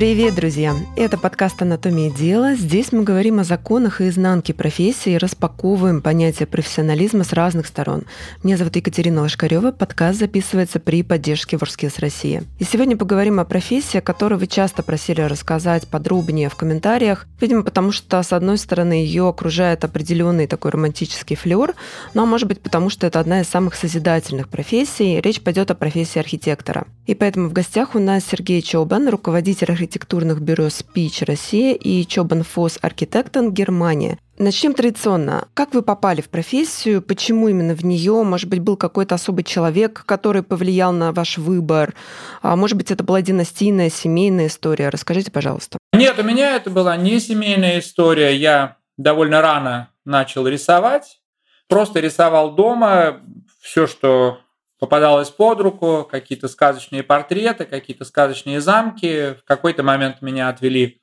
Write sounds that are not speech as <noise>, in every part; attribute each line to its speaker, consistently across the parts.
Speaker 1: Привет, друзья! Это подкаст «Анатомия дела». Здесь мы говорим о законах и изнанке профессии распаковываем понятие профессионализма с разных сторон. Меня зовут Екатерина Лошкарева. Подкаст записывается при поддержке Ворскис России. И сегодня поговорим о профессии, о которой вы часто просили рассказать подробнее в комментариях. Видимо, потому что, с одной стороны, ее окружает определенный такой романтический флер, но, может быть, потому что это одна из самых созидательных профессий. Речь пойдет о профессии архитектора. И поэтому в гостях у нас Сергей Чобан, руководитель архитектурных бюро «Спич Россия» и Чобан Фос Архитектон Германия. Начнем традиционно. Как вы попали в профессию? Почему именно в нее? Может быть, был какой-то особый человек, который повлиял на ваш выбор? А может быть, это была династийная, семейная история? Расскажите, пожалуйста.
Speaker 2: Нет, у меня это была не семейная история. Я довольно рано начал рисовать. Просто рисовал дома все, что попадалось под руку, какие-то сказочные портреты, какие-то сказочные замки. В какой-то момент меня отвели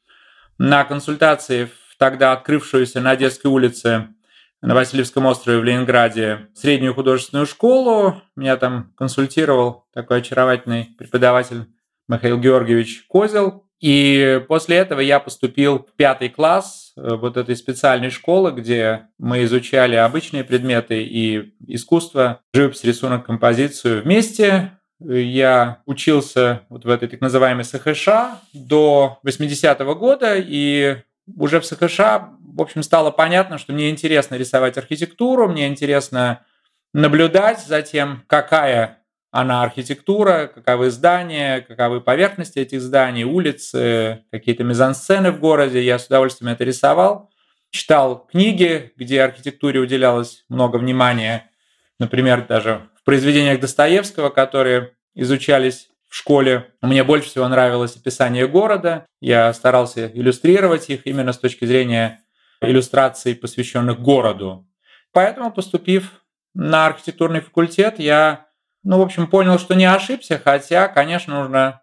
Speaker 2: на консультации в тогда открывшуюся на Одесской улице на Васильевском острове в Ленинграде среднюю художественную школу. Меня там консультировал такой очаровательный преподаватель Михаил Георгиевич Козел. И после этого я поступил в пятый класс вот этой специальной школы, где мы изучали обычные предметы и искусство, живопись, рисунок, композицию вместе. Я учился вот в этой так называемой СХШ до 80-го года, и уже в СХШ, в общем, стало понятно, что мне интересно рисовать архитектуру, мне интересно наблюдать за тем, какая она архитектура, каковы здания, каковы поверхности этих зданий, улицы, какие-то мизансцены в городе. Я с удовольствием это рисовал. Читал книги, где архитектуре уделялось много внимания. Например, даже в произведениях Достоевского, которые изучались в школе. Мне больше всего нравилось описание города. Я старался иллюстрировать их именно с точки зрения иллюстраций, посвященных городу. Поэтому, поступив на архитектурный факультет, я ну, в общем, понял, что не ошибся, хотя, конечно, нужно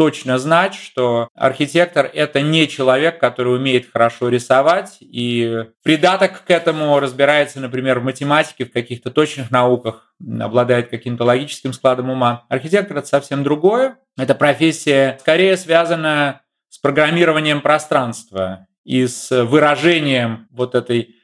Speaker 2: точно знать, что архитектор – это не человек, который умеет хорошо рисовать, и придаток к этому разбирается, например, в математике, в каких-то точных науках, обладает каким-то логическим складом ума. Архитектор – это совсем другое. Это профессия скорее связана с программированием пространства и с выражением вот этой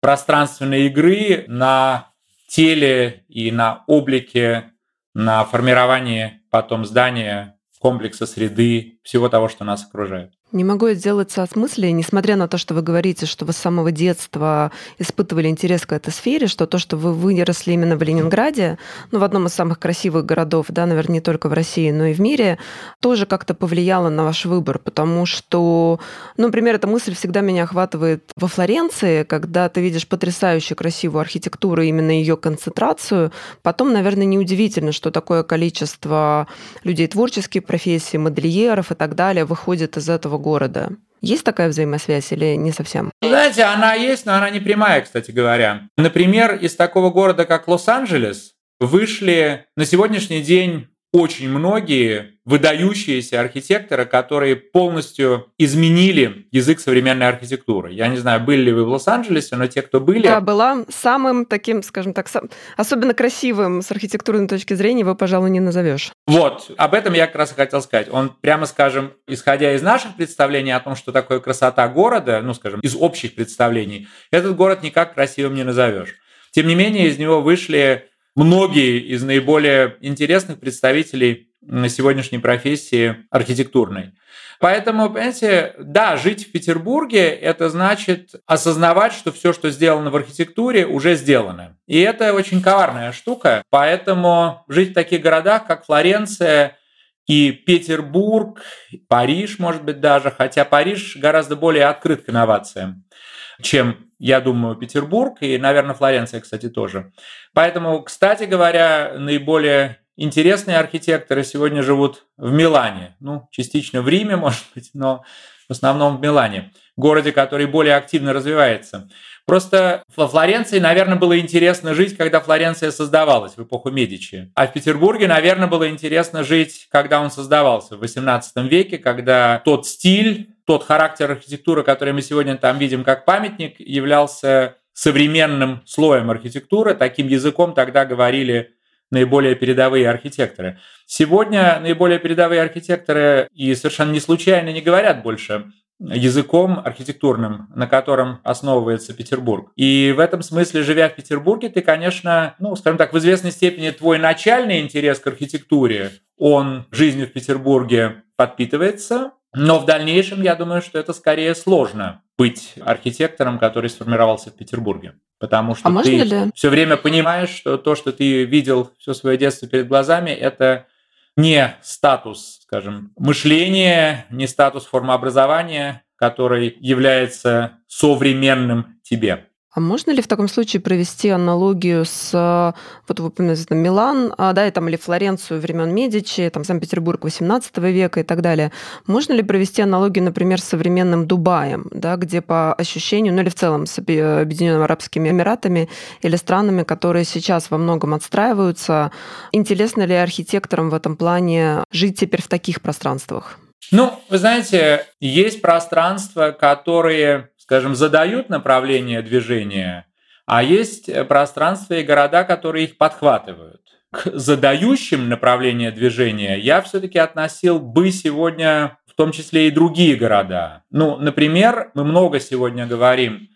Speaker 2: пространственной игры на теле и на облике на формирование потом здания, комплекса среды, всего того, что нас окружает.
Speaker 1: Не могу отделаться от мысли, несмотря на то, что вы говорите, что вы с самого детства испытывали интерес к этой сфере, что то, что вы выросли именно в Ленинграде, ну, в одном из самых красивых городов, да, наверное, не только в России, но и в мире, тоже как-то повлияло на ваш выбор, потому что, ну, например, эта мысль всегда меня охватывает во Флоренции, когда ты видишь потрясающую красивую архитектуру, именно ее концентрацию, потом, наверное, неудивительно, что такое количество людей творческих профессий, модельеров и так далее выходит из этого города. Есть такая взаимосвязь или не совсем?
Speaker 2: Знаете, она есть, но она не прямая, кстати говоря. Например, из такого города, как Лос-Анджелес, вышли на сегодняшний день очень многие выдающиеся архитекторы, которые полностью изменили язык современной архитектуры. Я не знаю, были ли вы в Лос-Анджелесе, но те, кто были...
Speaker 1: Да, была самым таким, скажем так, сам... особенно красивым с архитектурной точки зрения его, пожалуй, не назовешь.
Speaker 2: Вот, об этом я как раз и хотел сказать. Он, прямо скажем, исходя из наших представлений о том, что такое красота города, ну, скажем, из общих представлений, этот город никак красивым не назовешь. Тем не менее, из него вышли многие из наиболее интересных представителей на сегодняшней профессии архитектурной. Поэтому, понимаете, да, жить в Петербурге – это значит осознавать, что все, что сделано в архитектуре, уже сделано. И это очень коварная штука. Поэтому жить в таких городах, как Флоренция и Петербург, Париж, может быть, даже, хотя Париж гораздо более открыт к инновациям, чем я думаю, Петербург и, наверное, Флоренция, кстати, тоже. Поэтому, кстати говоря, наиболее интересные архитекторы сегодня живут в Милане. Ну, частично в Риме, <laughs> может быть, но в основном в Милане, городе, который более активно развивается. Просто во Флоренции, наверное, было интересно жить, когда Флоренция создавалась в эпоху Медичи. А в Петербурге, наверное, было интересно жить, когда он создавался в XVIII веке, когда тот стиль, тот характер архитектуры, который мы сегодня там видим как памятник, являлся современным слоем архитектуры. Таким языком тогда говорили наиболее передовые архитекторы. Сегодня наиболее передовые архитекторы и совершенно не случайно не говорят больше языком архитектурным, на котором основывается Петербург. И в этом смысле, живя в Петербурге, ты, конечно, ну, скажем так, в известной степени твой начальный интерес к архитектуре, он жизнью в Петербурге подпитывается, но в дальнейшем, я думаю, что это скорее сложно быть архитектором, который сформировался в Петербурге. Потому что
Speaker 1: а
Speaker 2: ты
Speaker 1: ли?
Speaker 2: все время понимаешь, что то, что ты видел все свое детство перед глазами, это не статус, скажем, мышления, не статус формообразования, который является современным тебе.
Speaker 1: А можно ли в таком случае провести аналогию с, вот вы упомянули, Милан, а, да, и там или Флоренцию времен Медичи, там Санкт-Петербург 18 века и так далее. Можно ли провести аналогию, например, с современным Дубаем, да, где по ощущению, ну или в целом с Объединенными Арабскими Эмиратами или странами, которые сейчас во многом отстраиваются, интересно ли архитекторам в этом плане жить теперь в таких пространствах?
Speaker 2: Ну, вы знаете, есть пространства, которые скажем, задают направление движения, а есть э, пространства и города, которые их подхватывают. К задающим направление движения я все-таки относил бы сегодня в том числе и другие города. Ну, например, мы много сегодня говорим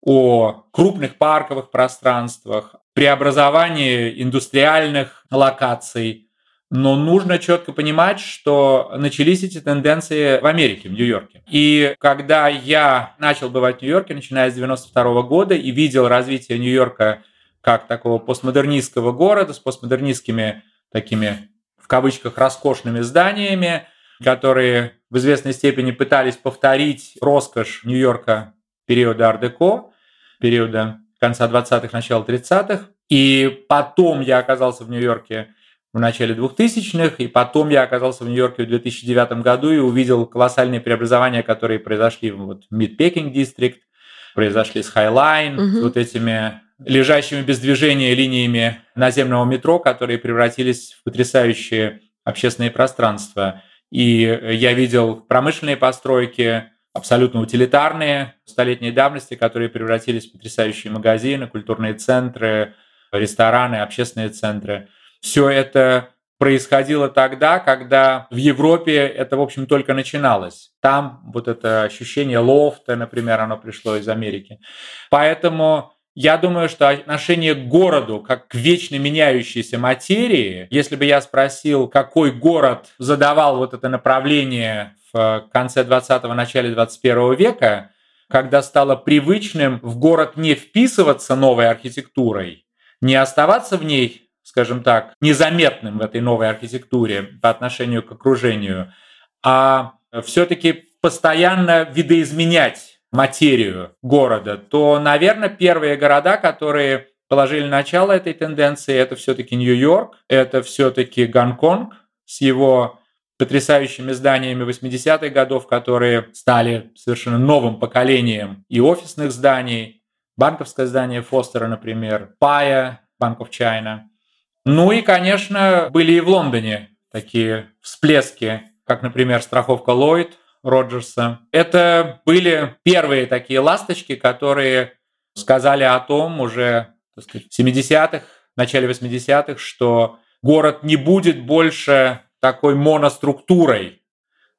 Speaker 2: о крупных парковых пространствах, преобразовании индустриальных локаций, но нужно четко понимать, что начались эти тенденции в Америке, в Нью-Йорке. И когда я начал бывать в Нью-Йорке, начиная с 92 года, и видел развитие Нью-Йорка как такого постмодернистского города с постмодернистскими такими, в кавычках, роскошными зданиями, которые в известной степени пытались повторить роскошь Нью-Йорка периода ар-деко, периода конца 20-х, начала 30-х. И потом я оказался в Нью-Йорке в начале 2000-х, и потом я оказался в Нью-Йорке в 2009 году и увидел колоссальные преобразования, которые произошли вот, в Mid-Peking District, произошли с Highline, угу. с вот этими лежащими без движения линиями наземного метро, которые превратились в потрясающие общественные пространства. И я видел промышленные постройки, абсолютно утилитарные, столетней давности, которые превратились в потрясающие магазины, культурные центры, рестораны, общественные центры – все это происходило тогда, когда в Европе это, в общем, только начиналось. Там вот это ощущение лофта, например, оно пришло из Америки. Поэтому я думаю, что отношение к городу как к вечно меняющейся материи, если бы я спросил, какой город задавал вот это направление в конце 20-го, начале 21 века, когда стало привычным в город не вписываться новой архитектурой, не оставаться в ней скажем так, незаметным в этой новой архитектуре по отношению к окружению, а все-таки постоянно видоизменять материю города, то, наверное, первые города, которые положили начало этой тенденции, это все-таки Нью-Йорк, это все-таки Гонконг с его потрясающими зданиями 80-х годов, которые стали совершенно новым поколением и офисных зданий, банковское здание Фостера, например, Пая, of China, ну и, конечно, были и в Лондоне такие всплески, как, например, страховка Lloyd Роджерса. Это были первые такие ласточки, которые сказали о том уже так сказать, в 70-х, начале 80-х, что город не будет больше такой моноструктурой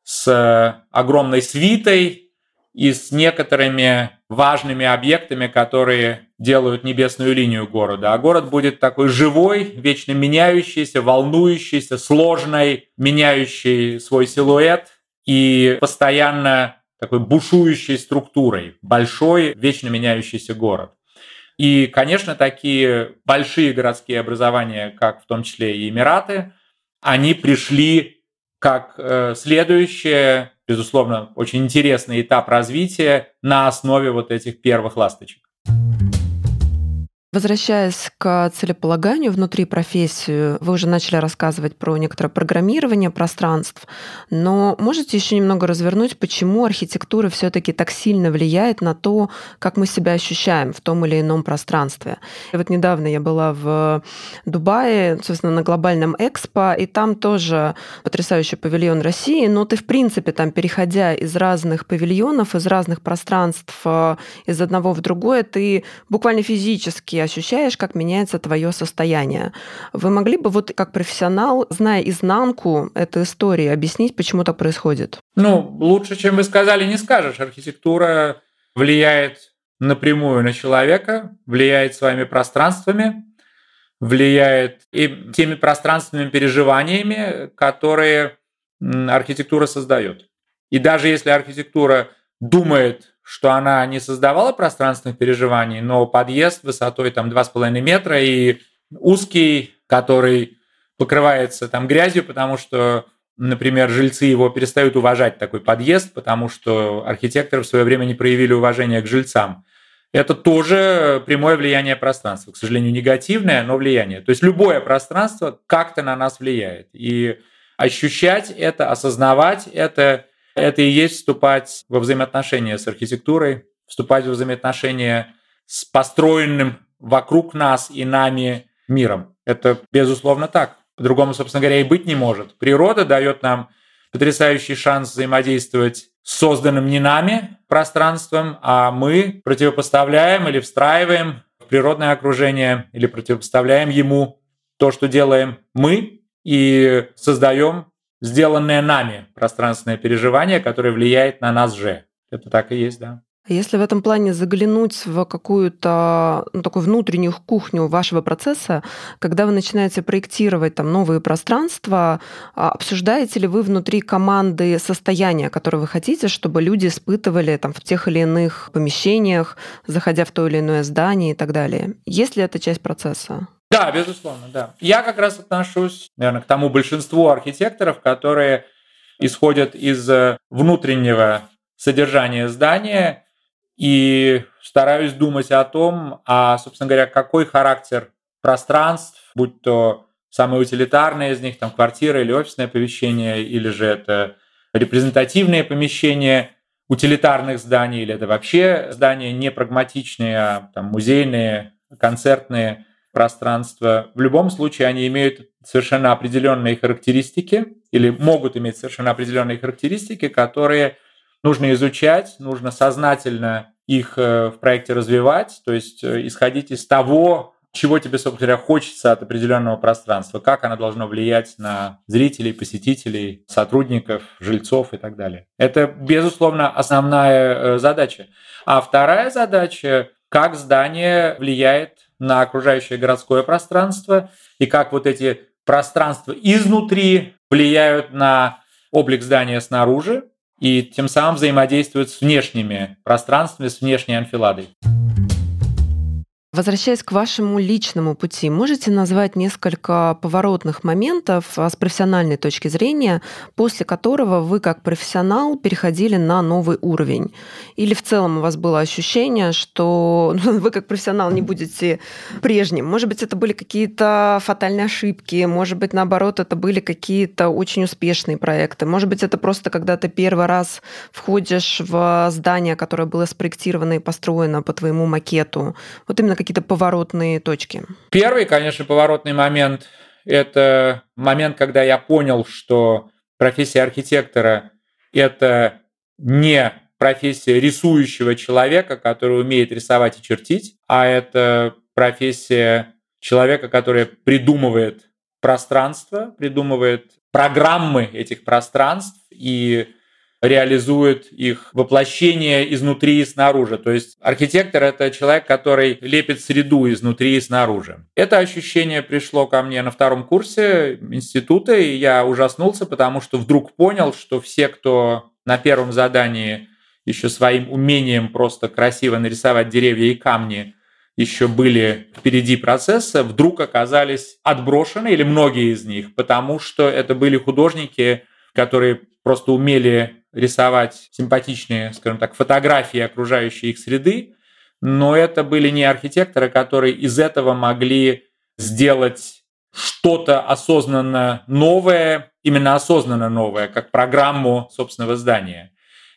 Speaker 2: с огромной свитой и с некоторыми важными объектами, которые делают небесную линию города. А город будет такой живой, вечно меняющийся, волнующийся, сложный, меняющий свой силуэт и постоянно такой бушующей структурой. Большой, вечно меняющийся город. И, конечно, такие большие городские образования, как в том числе и Эмираты, они пришли как э, следующее безусловно, очень интересный этап развития на основе вот этих первых ласточек.
Speaker 1: Возвращаясь к целеполаганию внутри профессии, вы уже начали рассказывать про некоторое программирование пространств, но можете еще немного развернуть, почему архитектура все-таки так сильно влияет на то, как мы себя ощущаем в том или ином пространстве. И вот недавно я была в Дубае, собственно, на глобальном экспо, и там тоже потрясающий павильон России, но ты, в принципе, там, переходя из разных павильонов, из разных пространств, э, из одного в другое, ты буквально физически ощущаешь, как меняется твое состояние. Вы могли бы вот как профессионал, зная изнанку этой истории, объяснить, почему так происходит?
Speaker 2: Ну, лучше, чем вы сказали, не скажешь. Архитектура влияет напрямую на человека, влияет своими пространствами, влияет и теми пространственными переживаниями, которые архитектура создает. И даже если архитектура думает, что она не создавала пространственных переживаний, но подъезд высотой там 2,5 метра и узкий, который покрывается там грязью, потому что, например, жильцы его перестают уважать такой подъезд, потому что архитекторы в свое время не проявили уважения к жильцам. Это тоже прямое влияние пространства. К сожалению, негативное, но влияние. То есть любое пространство как-то на нас влияет. И ощущать это, осознавать это, это и есть вступать во взаимоотношения с архитектурой, вступать во взаимоотношения с построенным вокруг нас и нами миром. Это безусловно так. По-другому, собственно говоря, и быть не может. Природа дает нам потрясающий шанс взаимодействовать с созданным не нами пространством, а мы противопоставляем или встраиваем в природное окружение или противопоставляем ему то, что делаем мы, и создаем сделанное нами пространственное переживание, которое влияет на нас же. Это так и есть, да.
Speaker 1: Если в этом плане заглянуть в какую-то ну, такую внутреннюю кухню вашего процесса, когда вы начинаете проектировать там новые пространства, а, обсуждаете ли вы внутри команды состояние, которое вы хотите, чтобы люди испытывали там в тех или иных помещениях, заходя в то или иное здание и так далее? Есть ли это часть процесса?
Speaker 2: Да, безусловно, да. Я как раз отношусь, наверное, к тому большинству архитекторов, которые исходят из э, внутреннего содержания здания и стараюсь думать о том, а, собственно говоря, какой характер пространств, будь то самые утилитарные из них, там квартира или офисное помещение, или же это репрезентативные помещения утилитарных зданий, или это вообще здания не прагматичные, а там, музейные, концертные, пространства, в любом случае они имеют совершенно определенные характеристики или могут иметь совершенно определенные характеристики, которые нужно изучать, нужно сознательно их э, в проекте развивать, то есть э, исходить из того, чего тебе, собственно говоря, хочется от определенного пространства, как оно должно влиять на зрителей, посетителей, сотрудников, жильцов и так далее. Это, безусловно, основная э, задача. А вторая задача, как здание влияет на окружающее городское пространство и как вот эти пространства изнутри влияют на облик здания снаружи и тем самым взаимодействуют с внешними пространствами, с внешней анфиладой.
Speaker 1: Возвращаясь к вашему личному пути, можете назвать несколько поворотных моментов а, с профессиональной точки зрения, после которого вы как профессионал переходили на новый уровень? Или в целом у вас было ощущение, что <laughs> вы как профессионал не будете прежним? Может быть, это были какие-то фатальные ошибки, может быть, наоборот, это были какие-то очень успешные проекты, может быть, это просто когда ты первый раз входишь в здание, которое было спроектировано и построено по твоему макету. Вот именно какие-то поворотные точки?
Speaker 2: Первый, конечно, поворотный момент – это момент, когда я понял, что профессия архитектора – это не профессия рисующего человека, который умеет рисовать и чертить, а это профессия человека, который придумывает пространство, придумывает программы этих пространств и реализует их воплощение изнутри и снаружи. То есть архитектор — это человек, который лепит среду изнутри и снаружи. Это ощущение пришло ко мне на втором курсе института, и я ужаснулся, потому что вдруг понял, что все, кто на первом задании еще своим умением просто красиво нарисовать деревья и камни еще были впереди процесса, вдруг оказались отброшены, или многие из них, потому что это были художники, которые просто умели рисовать симпатичные, скажем так, фотографии окружающей их среды, но это были не архитекторы, которые из этого могли сделать что-то осознанно новое, именно осознанно новое, как программу собственного здания.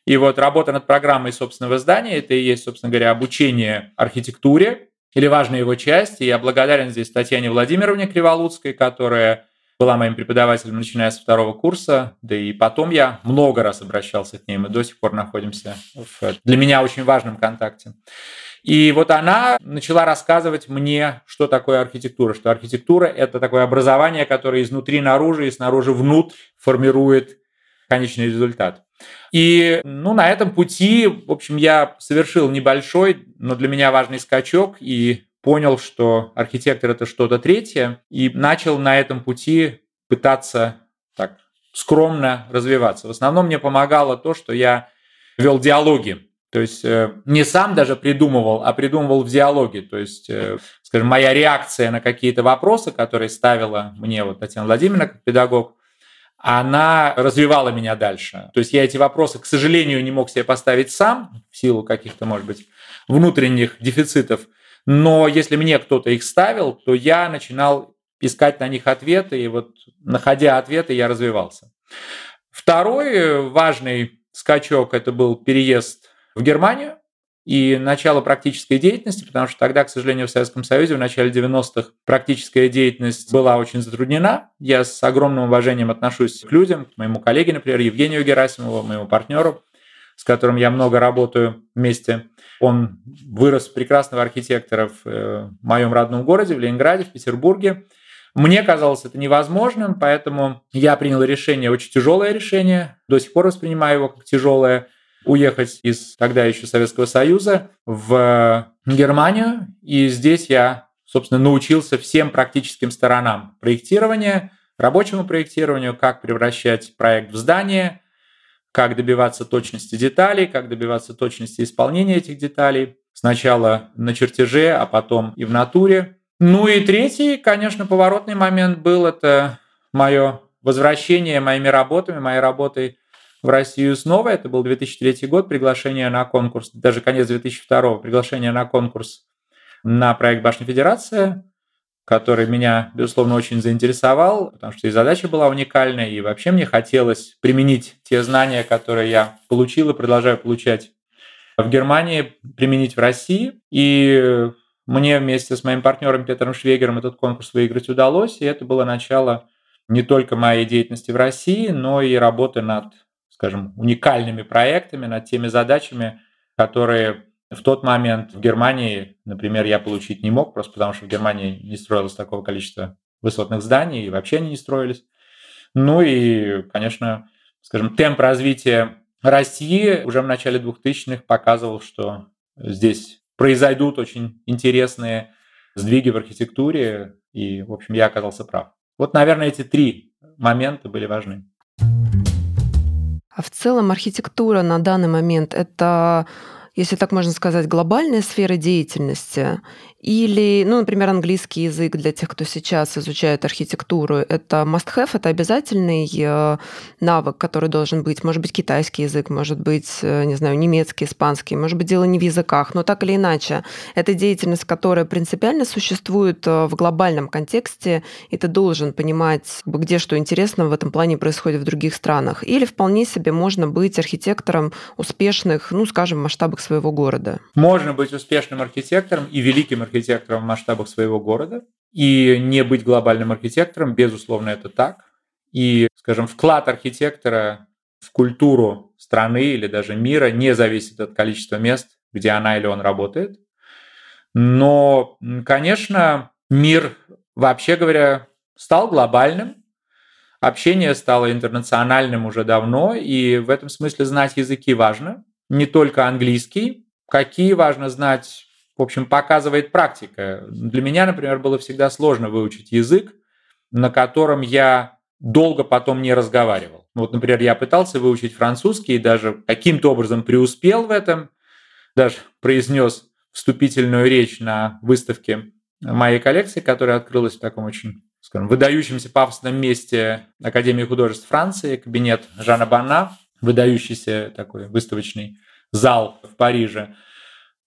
Speaker 2: И вот работа над программой собственного здания, это и есть, собственно говоря, обучение архитектуре, или важная его часть. И я благодарен здесь Татьяне Владимировне Криволуцкой, которая была моим преподавателем, начиная с второго курса, да и потом я много раз обращался к ней, мы до сих пор находимся в для меня очень важном контакте. И вот она начала рассказывать мне, что такое архитектура, что архитектура – это такое образование, которое изнутри наружу и снаружи внутрь формирует конечный результат. И ну, на этом пути, в общем, я совершил небольшой, но для меня важный скачок и понял, что архитектор это что-то третье, и начал на этом пути пытаться так скромно развиваться. В основном мне помогало то, что я вел диалоги. То есть э, не сам даже придумывал, а придумывал в диалоге. То есть, э, скажем, моя реакция на какие-то вопросы, которые ставила мне вот Татьяна Владимировна как педагог, она развивала меня дальше. То есть я эти вопросы, к сожалению, не мог себе поставить сам в силу каких-то, может быть, внутренних дефицитов. Но если мне кто-то их ставил, то я начинал искать на них ответы, и вот находя ответы, я развивался. Второй важный скачок – это был переезд в Германию и начало практической деятельности, потому что тогда, к сожалению, в Советском Союзе в начале 90-х практическая деятельность была очень затруднена. Я с огромным уважением отношусь к людям, к моему коллеге, например, Евгению Герасимову, моему партнеру, с которым я много работаю вместе. Он вырос прекрасного архитектора в э, моем родном городе, в Ленинграде, в Петербурге. Мне казалось это невозможным, поэтому я принял решение, очень тяжелое решение, до сих пор воспринимаю его как тяжелое, уехать из тогда еще Советского Союза в Германию. И здесь я, собственно, научился всем практическим сторонам проектирования, рабочему проектированию, как превращать проект в здание, как добиваться точности деталей, как добиваться точности исполнения этих деталей. Сначала на чертеже, а потом и в натуре. Ну и третий, конечно, поворотный момент был это мое возвращение моими работами, моей работой в Россию снова. Это был 2003 год, приглашение на конкурс, даже конец 2002, приглашение на конкурс на проект «Башня Федерация», который меня, безусловно, очень заинтересовал, потому что и задача была уникальная, и вообще мне хотелось применить те знания, которые я получил и продолжаю получать в Германии, применить в России. И мне вместе с моим партнером Петром Швегером этот конкурс выиграть удалось, и это было начало не только моей деятельности в России, но и работы над скажем, уникальными проектами, над теми задачами, которые в тот момент в Германии, например, я получить не мог, просто потому что в Германии не строилось такого количества высотных зданий, и вообще они не строились. Ну и, конечно, скажем, темп развития России уже в начале 2000-х показывал, что здесь произойдут очень интересные сдвиги в архитектуре, и, в общем, я оказался прав. Вот, наверное, эти три момента были важны.
Speaker 1: А в целом архитектура на данный момент это если так можно сказать, глобальная сфера деятельности, или, ну, например, английский язык для тех, кто сейчас изучает архитектуру, это must-have, это обязательный э, навык, который должен быть. Может быть, китайский язык, может быть, э, не знаю, немецкий, испанский, может быть, дело не в языках, но так или иначе, это деятельность, которая принципиально существует э, в глобальном контексте, и ты должен понимать, где что интересно в этом плане происходит в других странах. Или вполне себе можно быть архитектором успешных, ну, скажем, масштабах своего города.
Speaker 2: Можно быть успешным архитектором и великим архитектором архитектором в масштабах своего города. И не быть глобальным архитектором, безусловно, это так. И, скажем, вклад архитектора в культуру страны или даже мира не зависит от количества мест, где она или он работает. Но, конечно, мир, вообще говоря, стал глобальным, общение стало интернациональным уже давно, и в этом смысле знать языки важно. Не только английский, какие важно знать в общем, показывает практика. Для меня, например, было всегда сложно выучить язык, на котором я долго потом не разговаривал. Вот, например, я пытался выучить французский и даже каким-то образом преуспел в этом, даже произнес вступительную речь на выставке моей коллекции, которая открылась в таком очень скажем, выдающемся пафосном месте Академии художеств Франции, кабинет Жана Бана, выдающийся такой выставочный зал в Париже.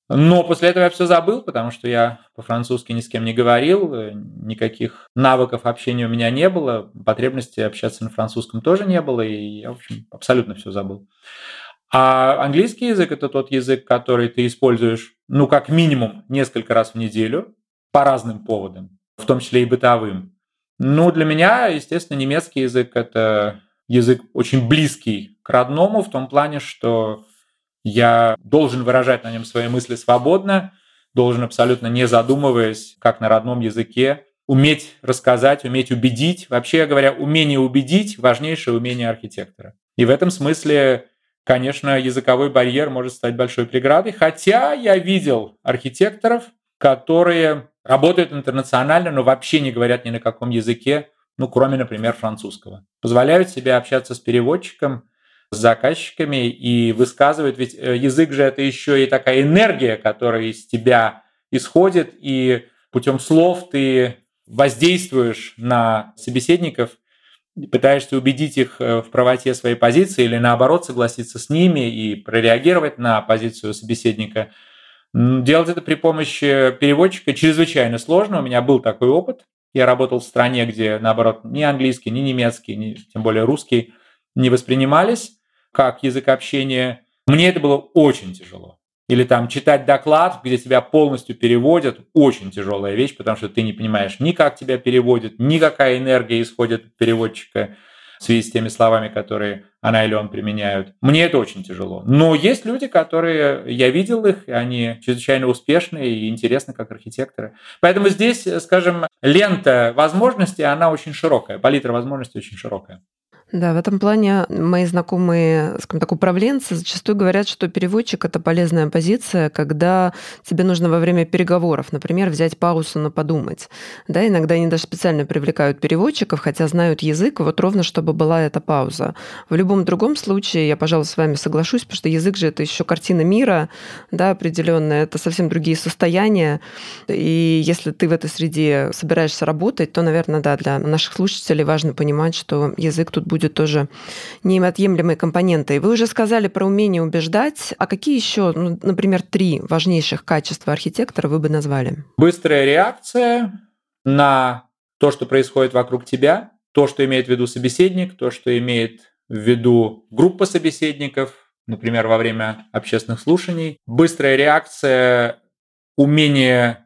Speaker 2: Но после этого я все забыл, потому что я по-французски ни с кем не говорил, э, никаких навыков общения у меня не было, потребности общаться на французском тоже не было, и я, в общем, абсолютно все забыл. А английский язык – это тот язык, который ты используешь, ну, как минимум, несколько раз в неделю по разным поводам, в том числе и бытовым. Ну, для меня, естественно, немецкий язык — это язык очень близкий к родному в том плане, что я должен выражать на нем свои мысли свободно, должен абсолютно не задумываясь, как на родном языке, уметь рассказать, уметь убедить. Вообще говоря, умение убедить – важнейшее умение архитектора. И в этом смысле, конечно, языковой барьер может стать большой преградой. Хотя я видел архитекторов, которые работают интернационально, но вообще не говорят ни на каком языке, ну, кроме, например, французского. Позволяют себе общаться с переводчиком, с заказчиками и высказывают, ведь э, язык же это еще и такая энергия, которая из тебя исходит, и путем слов ты воздействуешь на собеседников, пытаешься убедить их э, в правоте своей позиции или наоборот согласиться с ними и прореагировать на позицию собеседника. Делать это при помощи переводчика чрезвычайно сложно. У меня был такой опыт. Я работал в стране, где, наоборот, ни английский, ни немецкий, ни тем более русский не воспринимались как язык общения. Мне это было очень тяжело. Или там читать доклад, где тебя полностью переводят, очень тяжелая вещь, потому что ты не понимаешь ни как тебя переводят, ни какая энергия исходит от переводчика в связи с теми словами, которые она или он применяют. Мне это очень тяжело. Но есть люди, которые, я видел их, и они чрезвычайно успешные и интересны как архитекторы. Поэтому здесь, скажем, лента возможностей, она очень широкая, палитра возможностей очень широкая.
Speaker 1: Да, в этом плане мои знакомые, скажем так, управленцы зачастую говорят, что переводчик – это полезная позиция, когда тебе нужно во время переговоров, например, взять паузу на подумать. Да, иногда они даже специально привлекают переводчиков, хотя знают язык, вот ровно чтобы была эта пауза. В любом другом случае, я, пожалуй, с вами соглашусь, потому что язык же это еще картина мира, да, определенная, это совсем другие состояния. И если ты в этой среде собираешься работать, то, наверное, да, для наших слушателей важно понимать, что язык тут будет будет тоже неотъемлемой компонентой. Вы уже сказали про умение убеждать. А какие еще, ну, например, три важнейших качества архитектора вы бы назвали?
Speaker 2: Быстрая реакция на то, что происходит вокруг тебя, то, что имеет в виду собеседник, то, что имеет в виду группа собеседников, например, во время общественных слушаний. Быстрая реакция, умение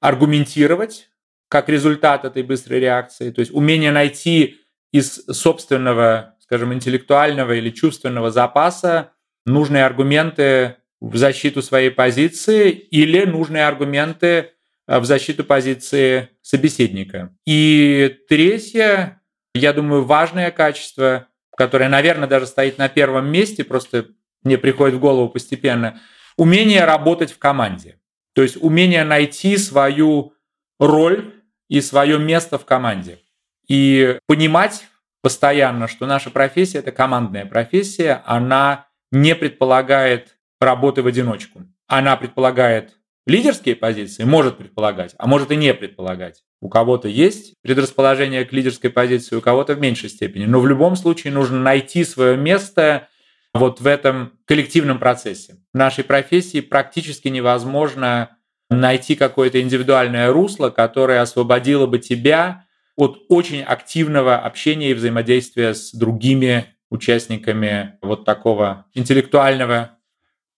Speaker 2: аргументировать как результат этой быстрой реакции, то есть умение найти из собственного, скажем, интеллектуального или чувственного запаса нужные аргументы в защиту своей позиции или нужные аргументы э, в защиту позиции собеседника. И третье, я думаю, важное качество, которое, наверное, даже стоит на первом месте, просто мне приходит в голову постепенно, умение работать в команде. То есть умение найти свою роль и свое место в команде и понимать постоянно, что наша профессия – это командная профессия, она не предполагает работы в одиночку. Она предполагает лидерские позиции, может предполагать, а может и не предполагать. У кого-то есть предрасположение к лидерской позиции, у кого-то в меньшей степени. Но в любом случае нужно найти свое место вот в этом коллективном процессе. В нашей профессии практически невозможно найти какое-то индивидуальное русло, которое освободило бы тебя от очень активного общения и взаимодействия с другими участниками вот такого интеллектуального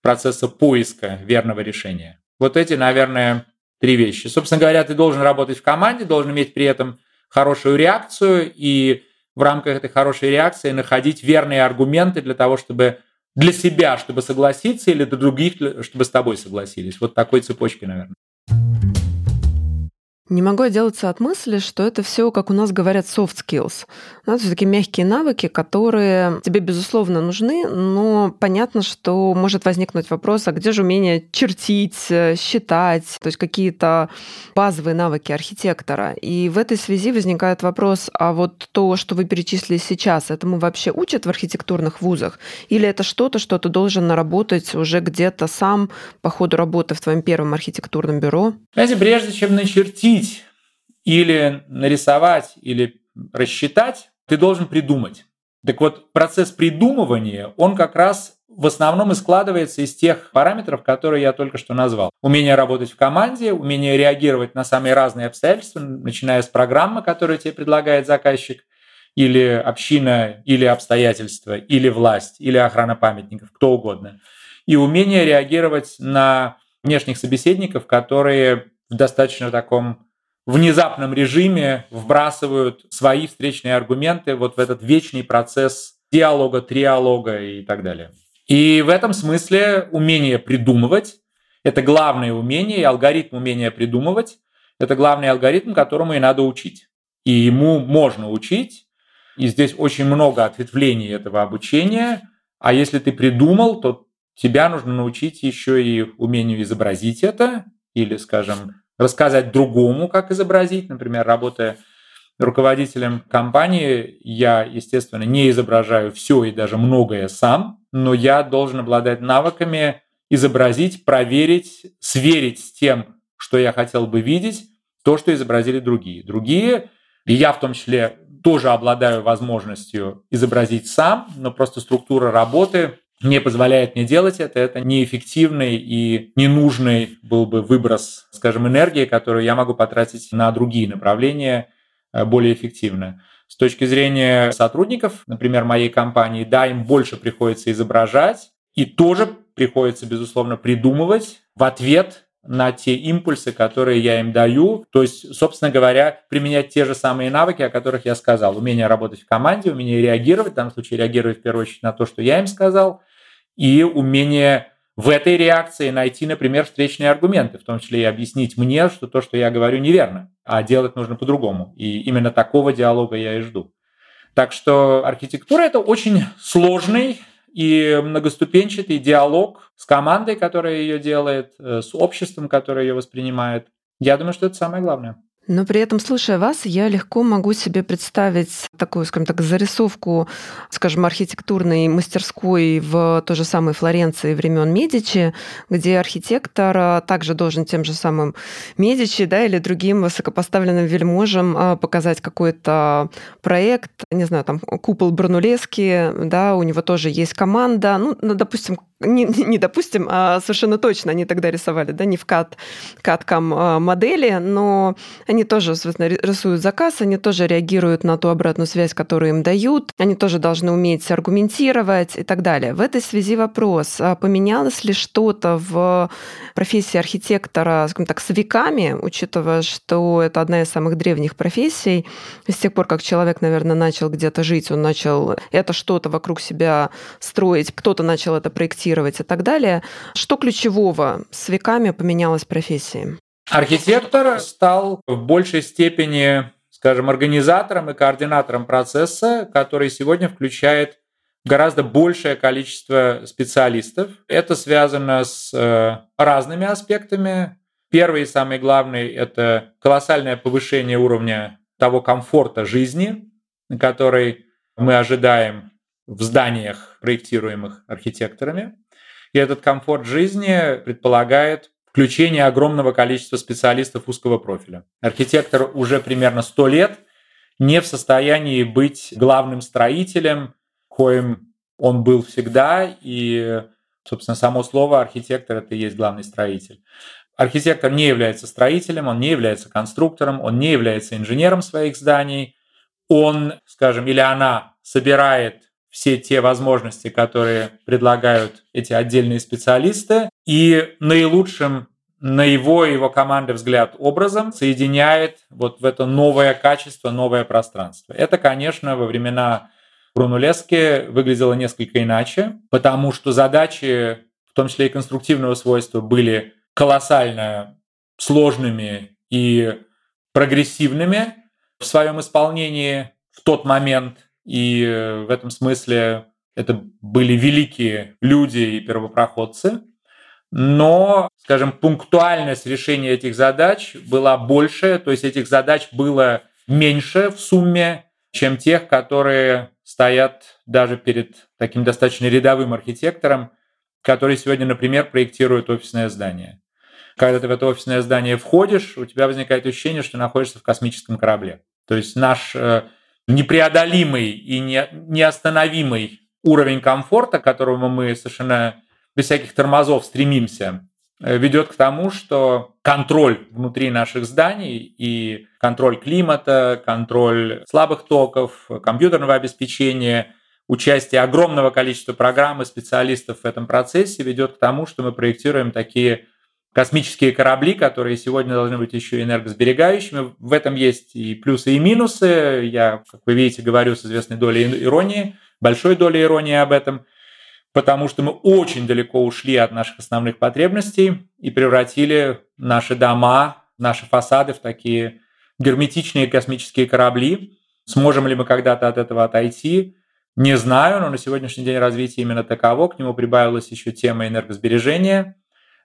Speaker 2: процесса поиска верного решения. Вот эти, наверное, три вещи. Собственно говоря, ты должен работать в команде, должен иметь при этом хорошую реакцию и в рамках этой хорошей реакции находить верные аргументы для того, чтобы для себя, чтобы согласиться, или для других, чтобы с тобой согласились. Вот такой цепочки, наверное.
Speaker 1: Не могу отделаться от мысли, что это все, как у нас говорят, soft skills. Ну, это такие мягкие навыки, которые тебе, безусловно, нужны, но понятно, что может возникнуть вопрос, а где же умение чертить, э, считать, то есть какие-то базовые навыки архитектора. И в этой связи возникает вопрос, а вот то, что вы перечислили сейчас, этому вообще учат в архитектурных вузах? Или это что-то, что ты должен наработать уже где-то сам по ходу работы в твоем первом архитектурном бюро?
Speaker 2: Знаете, прежде чем начертить увидеть или нарисовать, или рассчитать, ты должен придумать. Так вот, процесс придумывания, он как раз в основном и складывается из тех параметров, которые я только что назвал. Умение работать в команде, умение реагировать на самые разные обстоятельства, начиная с программы, которую тебе предлагает заказчик, или община, или обстоятельства, или власть, или охрана памятников, кто угодно. И умение реагировать на внешних собеседников, которые в достаточно таком внезапном режиме вбрасывают свои встречные аргументы вот в этот вечный процесс диалога, триалога и так далее. И в этом смысле умение придумывать – это главное умение, и алгоритм умения придумывать – это главный алгоритм, которому и надо учить. И ему можно учить, и здесь очень много ответвлений этого обучения. А если ты придумал, то тебя нужно научить еще и умению изобразить это, или, скажем, рассказать другому, как изобразить. Например, работая руководителем компании, я, естественно, не изображаю все и даже многое сам, но я должен обладать навыками изобразить, проверить, сверить с тем, что я хотел бы видеть, то, что изобразили другие. Другие, и я в том числе тоже обладаю возможностью изобразить сам, но просто структура работы не позволяет мне делать это, это неэффективный и ненужный был бы выброс, скажем, энергии, которую я могу потратить на другие направления э, более эффективно. С точки зрения сотрудников, например, моей компании, да, им больше приходится изображать, и тоже приходится, безусловно, придумывать в ответ на те импульсы, которые я им даю. То есть, собственно говоря, применять те же самые навыки, о которых я сказал. Умение работать в команде, умение реагировать, в данном случае реагировать в первую очередь на то, что я им сказал, и умение в этой реакции найти, например, встречные аргументы, в том числе и объяснить мне, что то, что я говорю, неверно, а делать нужно по-другому. И именно такого диалога я и жду. Так что архитектура – это очень сложный и многоступенчатый диалог с командой, которая ее делает, э, с обществом, которое ее воспринимает. Я думаю, что это самое главное.
Speaker 1: Но при этом, слушая вас, я легко могу себе представить такую, скажем так, зарисовку, скажем, архитектурной мастерской в той же самой Флоренции времен Медичи, где архитектор а, также должен тем же самым Медичи да, или другим высокопоставленным вельможам а, показать какой-то проект, не знаю, там купол Бранулески, да, у него тоже есть команда, ну, ну допустим, не, не допустим, а совершенно точно они тогда рисовали, да, не в кат, каткам а, модели, но они тоже, соответственно, рисуют заказ, они тоже реагируют на ту обратную связь, которую им дают, они тоже должны уметь аргументировать и так далее. В этой связи вопрос, а поменялось ли что-то в профессии архитектора, скажем так, с веками, учитывая, что это одна из самых древних профессий, с тех пор, как человек, наверное, начал где-то жить, он начал это что-то вокруг себя строить, кто-то начал это проектировать, адаптировать и так далее. Что ключевого с веками поменялось в профессии?
Speaker 2: Архитектор стал в большей степени, скажем, организатором и координатором процесса, который сегодня включает гораздо большее количество специалистов. Это связано с э, разными аспектами. Первый и самый главный – это колоссальное повышение уровня того комфорта жизни, который мы ожидаем в зданиях, проектируемых архитекторами. И этот комфорт жизни предполагает включение огромного количества специалистов узкого профиля. Архитектор уже примерно 100 лет не в состоянии быть главным строителем, коим он был всегда, и, собственно, само слово архитектор – это и есть главный строитель. Архитектор не является строителем, он не является конструктором, он не является инженером своих зданий, он, скажем, или она собирает все те возможности, которые предлагают эти отдельные специалисты, и наилучшим на его и его команды взгляд образом соединяет вот в это новое качество, новое пространство. Это, конечно, во времена Брунулески выглядело несколько иначе, потому что задачи, в том числе и конструктивного свойства, были колоссально сложными и прогрессивными в своем исполнении в тот момент. И э, в этом смысле это были великие люди и первопроходцы. Но, скажем, пунктуальность решения этих задач была больше, то есть этих задач было меньше в сумме, чем тех, которые стоят даже перед таким достаточно рядовым архитектором, который сегодня, например, проектирует офисное здание. Когда ты в это офисное здание входишь, у тебя возникает ощущение, что находишься в космическом корабле. То есть наш э, непреодолимый и не, неостановимый уровень комфорта, к которому мы совершенно без всяких тормозов стремимся, э, ведет к тому, что контроль внутри наших зданий и контроль климата, контроль слабых токов, компьютерного обеспечения, участие огромного количества программ и специалистов в этом процессе ведет к тому, что мы проектируем такие космические корабли, которые сегодня должны быть еще энергосберегающими. В этом есть и плюсы, и минусы. Я, как вы видите, говорю с известной долей иронии, большой долей иронии об этом, потому что мы очень далеко ушли от наших основных потребностей и превратили наши дома, наши фасады в такие герметичные космические корабли. Сможем ли мы когда-то от этого отойти? Не знаю, но на сегодняшний день развитие именно таково. К нему прибавилась еще тема энергосбережения,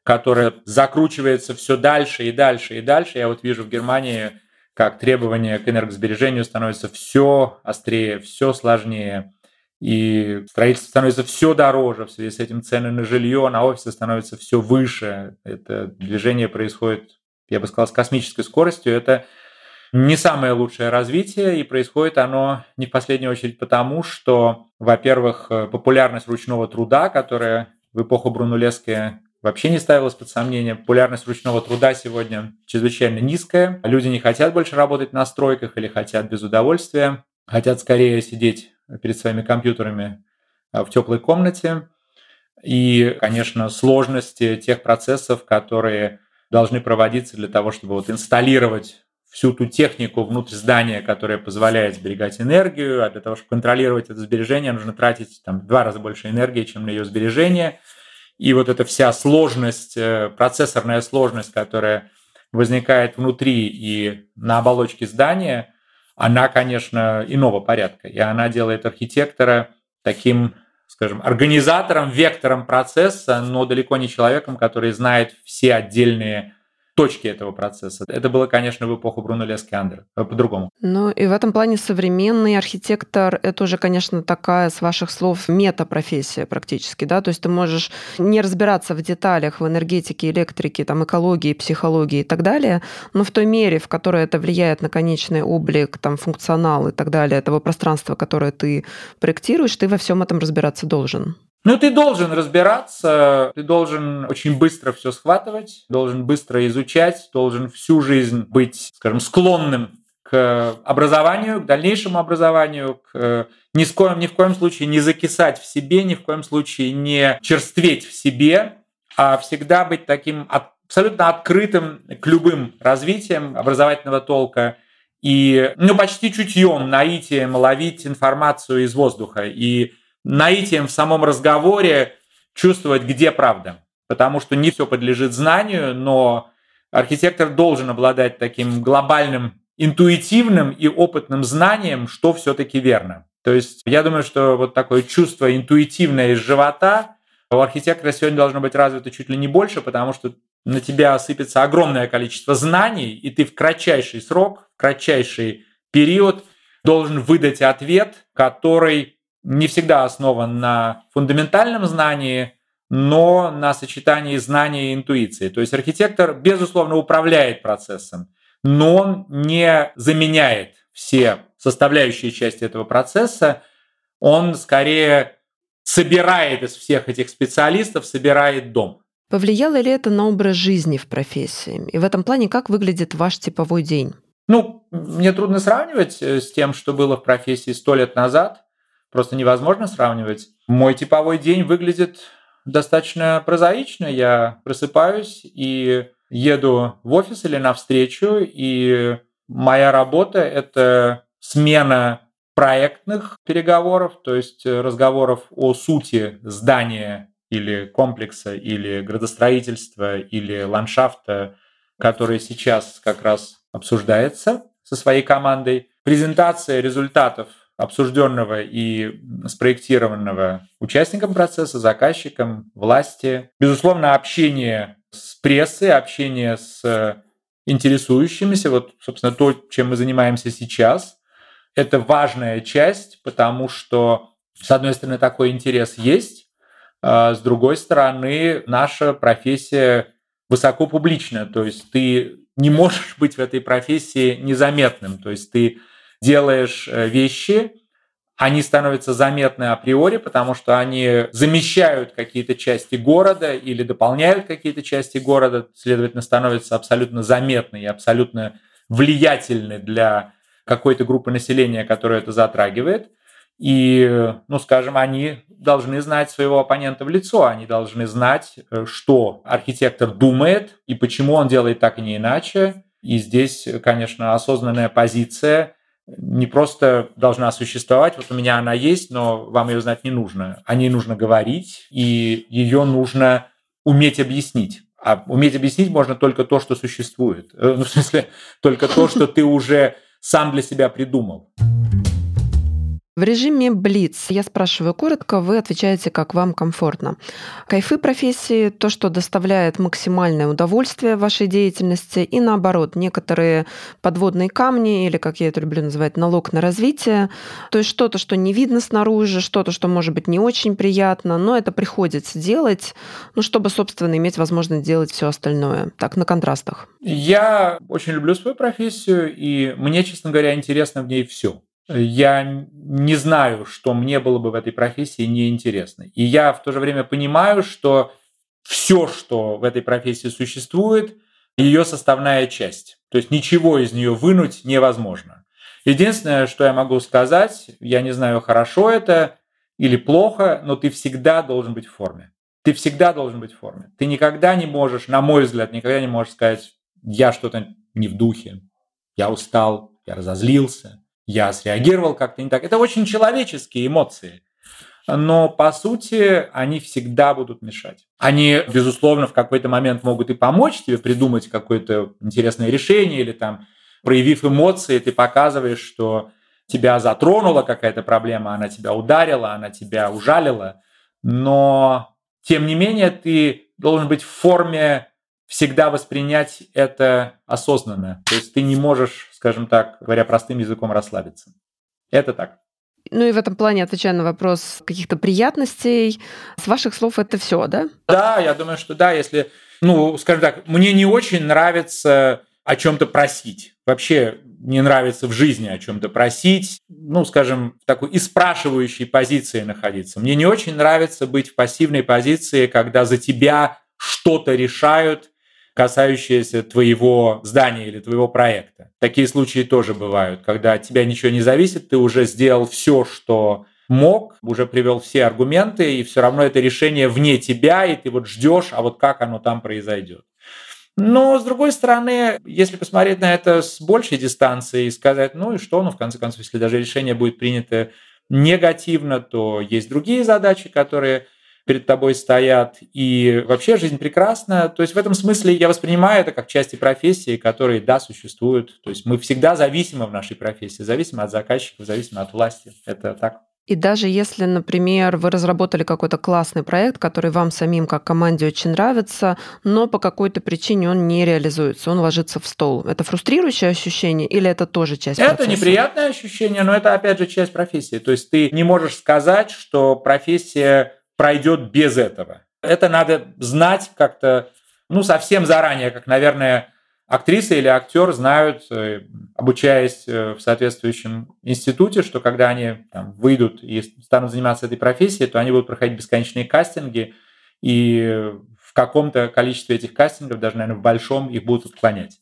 Speaker 2: которая закручивается все дальше и дальше и дальше. Я вот вижу в Германии, как требования к энергосбережению становятся все острее, все сложнее. И строительство становится все дороже, в связи с этим цены на жилье, на офисы становятся все выше. Это движение происходит, я бы сказал, с космической скоростью. Это не самое лучшее развитие, и происходит оно не в последнюю очередь потому, что, во-первых, популярность ручного труда, которая в эпоху Брунулески вообще не ставилась под сомнение. Популярность ручного труда сегодня чрезвычайно низкая. Люди не хотят больше работать на стройках или хотят без удовольствия, хотят скорее сидеть перед своими компьютерами э, в теплой комнате. И, конечно, сложности тех процессов, которые должны проводиться для того, чтобы вот инсталлировать всю ту технику внутрь здания, которая позволяет сберегать энергию, а для того, чтобы контролировать это сбережение, нужно тратить там, в два раза больше энергии, чем на ее сбережение. И вот эта вся сложность, э, процессорная сложность, которая возникает внутри и на оболочке здания, она, конечно, иного порядка. И она делает архитектора таким, скажем, организатором, вектором процесса, но далеко не человеком, который знает все отдельные точки этого процесса. Это было, конечно, в эпоху Бруно Лески Андер, э, по-другому.
Speaker 1: Ну и в этом плане современный архитектор – это уже, конечно, такая, с ваших слов, метапрофессия практически, да, то есть ты можешь не разбираться в деталях, в энергетике, электрике, там, экологии, психологии и так далее, но в той мере, в которой это влияет на конечный облик, там, функционал и так далее, этого пространства, которое ты проектируешь, ты во всем этом разбираться должен.
Speaker 2: Ну, ты должен разбираться, ты должен очень быстро все схватывать, должен быстро изучать, должен всю жизнь быть, скажем, склонным к образованию, к дальнейшему образованию, к ни, в коем, ни в коем случае не закисать в себе, ни в коем случае не черстветь в себе, а всегда быть таким абсолютно открытым к любым развитиям образовательного толка и ну, почти чутьем, наитием ловить информацию из воздуха. И наитием в самом разговоре чувствовать, где правда. Потому что не все подлежит знанию, но архитектор должен обладать таким глобальным интуитивным и опытным знанием, что все-таки верно. То есть я думаю, что вот такое чувство интуитивное из живота у архитектора сегодня должно быть развито чуть ли не больше, потому что на тебя осыпется огромное количество знаний, и ты в кратчайший срок, в кратчайший период должен выдать ответ, который не всегда основан на фундаментальном знании, но на сочетании знания и интуиции. То есть архитектор, безусловно, управляет процессом, но он не заменяет все составляющие части этого процесса, он скорее собирает из всех этих специалистов, собирает дом.
Speaker 1: Повлияло ли это на образ жизни в профессии? И в этом плане как выглядит ваш типовой день?
Speaker 2: Ну, мне трудно сравнивать э, с тем, что было в профессии сто лет назад просто невозможно сравнивать. Мой типовой день выглядит достаточно прозаично. Я просыпаюсь и еду в офис или на встречу, и моя работа – это смена проектных переговоров, то есть разговоров о сути здания или комплекса, или градостроительства, или ландшафта, который сейчас как раз обсуждается со своей командой. Презентация результатов обсужденного и спроектированного участникам процесса, заказчикам, власти. Безусловно, общение с прессой, общение с интересующимися, вот, собственно, то, чем мы занимаемся сейчас, это важная часть, потому что, с одной стороны, такой интерес есть, а с другой стороны, наша профессия высоко публичная, то есть ты не можешь быть в этой профессии незаметным, то есть ты делаешь э, вещи, они становятся заметны априори, потому что они замещают какие-то части города или дополняют какие-то части города, следовательно, становятся абсолютно заметны и абсолютно влиятельны для какой-то группы населения, которую это затрагивает. И, ну, скажем, они должны знать своего оппонента в лицо, они должны знать, э, что архитектор думает и почему он делает так и не иначе. И здесь, конечно, осознанная позиция не просто должна существовать, вот у меня она есть, но вам ее знать не нужно. О ней нужно говорить, и ее нужно уметь объяснить. А уметь объяснить можно только то, что существует. Э, ну, в смысле, только то, что ты уже сам для себя придумал.
Speaker 1: В режиме Блиц я спрашиваю коротко, вы отвечаете, как вам комфортно. Кайфы профессии, то, что доставляет максимальное удовольствие вашей деятельности, и наоборот, некоторые подводные камни, или, как я это люблю называть, налог на развитие, то есть что-то, что не видно снаружи, что-то, что может быть не очень приятно, но это приходится делать, ну, чтобы, собственно, иметь возможность делать все остальное. Так, на контрастах.
Speaker 2: Я очень люблю свою профессию, и мне, честно говоря, интересно в ней все я не знаю, что мне было бы в этой профессии неинтересно. И я в то же время понимаю, что все, что в этой профессии существует, ее составная часть. То есть ничего из нее вынуть невозможно. Единственное, что я могу сказать, я не знаю, хорошо это или плохо, но ты всегда должен быть в форме. Ты всегда должен быть в форме. Ты никогда не можешь, на мой взгляд, никогда не можешь сказать, я что-то не в духе, я устал, я разозлился, я среагировал как-то не так. Это очень человеческие эмоции. Но, по сути, они всегда будут мешать. Они, безусловно, в какой-то момент могут и помочь тебе придумать какое-то интересное решение или там, проявив эмоции, ты показываешь, что тебя затронула какая-то проблема, она тебя ударила, она тебя ужалила. Но, тем не менее, ты должен быть в форме всегда воспринять это осознанно. То есть ты не можешь, скажем так, говоря простым языком, расслабиться. Это так.
Speaker 1: Ну и в этом плане, отвечая на вопрос каких-то приятностей, с ваших слов это все, да?
Speaker 2: Да, я думаю, что да, если, ну, скажем так, мне не очень нравится о чем-то просить. Вообще не нравится в жизни о чем-то просить, ну, скажем, в такой испрашивающей позиции находиться. Мне не очень нравится быть в пассивной позиции, когда за тебя что-то решают, касающиеся твоего здания или твоего проекта. Такие случаи тоже бывают, когда от тебя ничего не зависит, ты уже сделал все, что мог, уже привел все аргументы, и все равно это решение вне тебя, и ты вот ждешь, а вот как оно там произойдет. Но, с другой стороны, если посмотреть на это с большей дистанции и сказать, ну и что, ну, в конце концов, если даже решение будет принято негативно, то есть другие задачи, которые перед тобой стоят, и вообще жизнь прекрасна. То есть в этом смысле я воспринимаю это как части профессии, которые, да, существуют. То есть мы всегда зависимы в нашей профессии, зависимы от заказчиков, зависимы от власти. Это так.
Speaker 1: И даже если, например, вы разработали какой-то классный проект, который вам самим как команде очень нравится, но по какой-то причине он не реализуется, он ложится в стол. Это фрустрирующее ощущение или это тоже часть
Speaker 2: Это процесса? неприятное ощущение, но это опять же часть профессии. То есть ты не можешь сказать, что профессия пройдет без этого. Это надо знать как-то, ну, совсем заранее, как, наверное, актриса или актер знают, э, обучаясь э, в соответствующем институте, что когда они там, выйдут и станут заниматься этой профессией, то они будут проходить бесконечные кастинги, и в каком-то количестве этих кастингов, даже, наверное, в большом, их будут отклонять.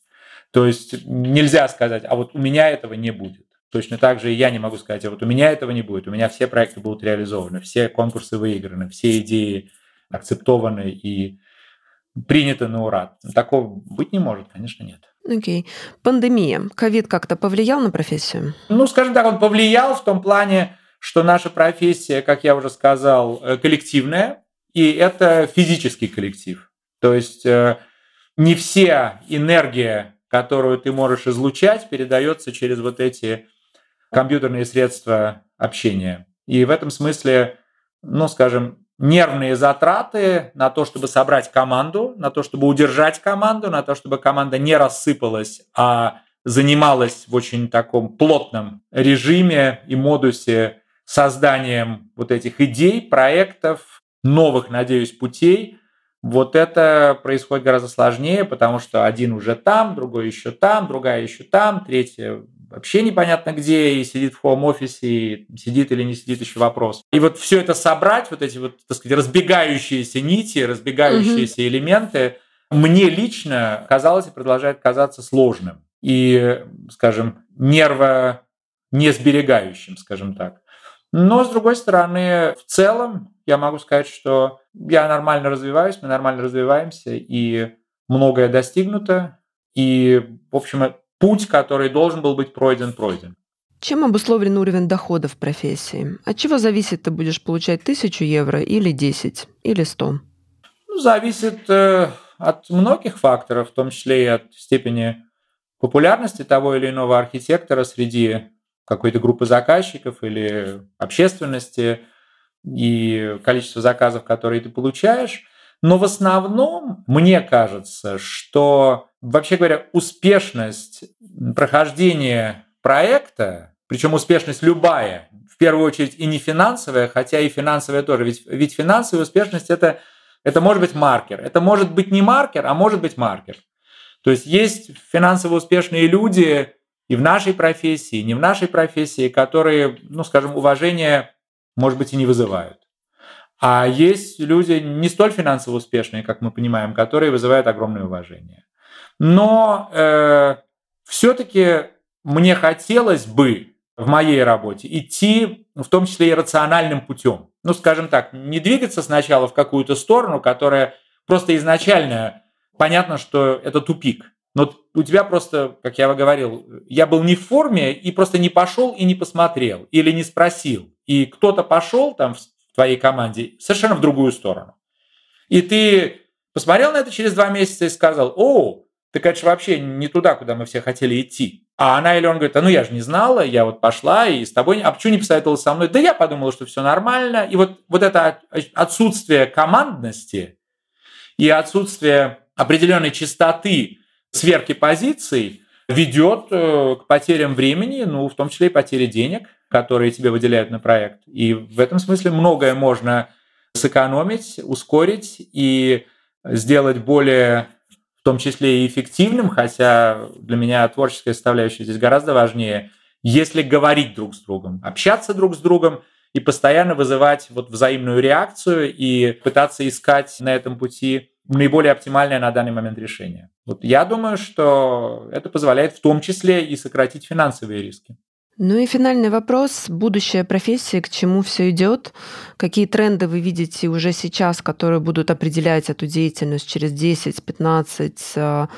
Speaker 2: То есть нельзя сказать, а вот у меня этого не будет. Точно так же и я не могу сказать, а вот у меня этого не будет, у меня все проекты будут реализованы, все конкурсы выиграны, все идеи акцептованы и приняты на ура. Такого быть не может, конечно, нет.
Speaker 1: Окей. Okay. Пандемия. Ковид как-то повлиял на профессию?
Speaker 2: Ну, скажем так, он повлиял в том плане, что наша профессия, как я уже сказал, э, коллективная, и это физический коллектив. То есть э, не вся энергия, которую ты можешь излучать, передается через вот эти компьютерные средства общения. И в этом смысле, ну, скажем, нервные затраты на то, чтобы собрать команду, на то, чтобы удержать команду, на то, чтобы команда не рассыпалась, а занималась в очень таком плотном режиме и модусе созданием вот этих идей, проектов, новых, надеюсь, путей, вот это происходит гораздо сложнее, потому что один уже там, другой еще там, другая еще там, третья вообще непонятно где, и сидит в хоум-офисе, и сидит или не сидит еще вопрос. И вот все это собрать, вот эти вот, так сказать, разбегающиеся нити, разбегающиеся угу. элементы, мне лично казалось и продолжает казаться сложным и, скажем, нерво не сберегающим, скажем так. Но, с другой стороны, в целом, я могу сказать, что я нормально развиваюсь, мы нормально развиваемся, и многое достигнуто, и, в общем, путь, который должен был быть пройден, пройден.
Speaker 1: Чем обусловлен уровень дохода в профессии? От чего зависит, ты будешь получать тысячу евро или 10, или 100?
Speaker 2: Ну, зависит э, от многих факторов, в том числе и от степени популярности того или иного архитектора среди какой-то группы заказчиков или общественности и количество заказов, которые ты получаешь. Но в основном мне кажется, что, вообще говоря, успешность прохождения проекта, причем успешность любая, в первую очередь и не финансовая, хотя и финансовая тоже, ведь, ведь финансовая успешность это, это может быть маркер, это может быть не маркер, а может быть маркер. То есть есть финансово успешные люди и в нашей профессии, и не в нашей профессии, которые, ну, скажем, уважение, может быть, и не вызывают. А есть люди не столь финансово успешные, как мы понимаем, которые вызывают огромное уважение. Но э, все-таки мне хотелось бы в моей работе идти, в том числе и рациональным путем. Ну, скажем так, не двигаться сначала в какую-то сторону, которая просто изначально понятно, что это тупик. Но у тебя просто, как я говорил, я был не в форме и просто не пошел и не посмотрел или не спросил. И кто-то пошел там твоей команде совершенно в другую сторону. И ты посмотрел на это через два месяца и сказал, о, ты, конечно, вообще не туда, куда мы все хотели идти. А она или он говорит, а ну я же не знала, я вот пошла и с тобой, а почему не посоветовала со мной? Да я подумала, что все нормально. И вот, вот это отсутствие командности и отсутствие определенной чистоты сверки позиций ведет э, к потерям времени, ну, в том числе и потере денег которые тебе выделяют на проект. И в этом смысле многое можно сэкономить, ускорить и сделать более, в том числе и эффективным, хотя для меня творческая составляющая здесь гораздо важнее, если говорить друг с другом, общаться друг с другом и постоянно вызывать вот взаимную реакцию и пытаться искать на этом пути наиболее оптимальное на данный момент решение. Вот я думаю, что это позволяет в том числе и сократить финансовые риски.
Speaker 1: Ну и финальный вопрос. Будущая профессия, к чему все идет? Какие тренды вы видите уже сейчас, которые будут определять эту деятельность через 10, 15,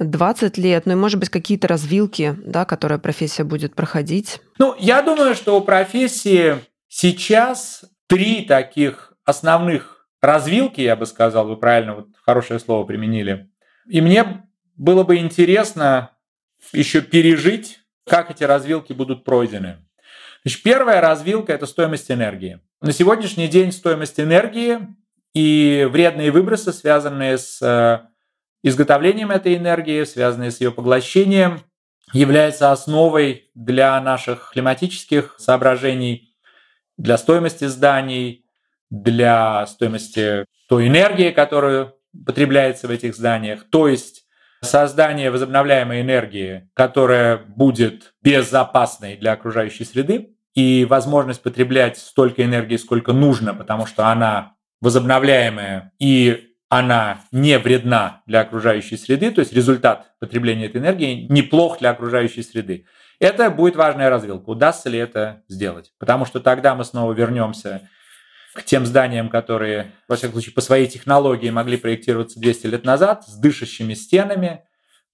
Speaker 1: 20 лет? Ну и, может быть, какие-то развилки, да, которые профессия будет проходить?
Speaker 2: Ну, я думаю, что у профессии сейчас три таких основных развилки, я бы сказал, вы правильно вот хорошее слово применили. И мне было бы интересно еще пережить как эти развилки будут пройдены. Значит, первая развилка – это стоимость энергии. На сегодняшний день стоимость энергии и вредные выбросы, связанные с э, изготовлением этой энергии, связанные с ее поглощением, является основой для наших климатических соображений, для стоимости зданий, для стоимости той энергии, которую потребляется в этих зданиях. То есть создание возобновляемой энергии, которая будет безопасной для окружающей среды, и возможность потреблять столько энергии, сколько нужно, потому что она возобновляемая и она не вредна для окружающей среды, то есть результат потребления этой энергии неплох для окружающей среды. Это будет важная развилка. Удастся ли это сделать? Потому что тогда мы снова вернемся к тем зданиям, которые, во всяком случае, по своей технологии могли проектироваться 200 лет назад, с дышащими стенами,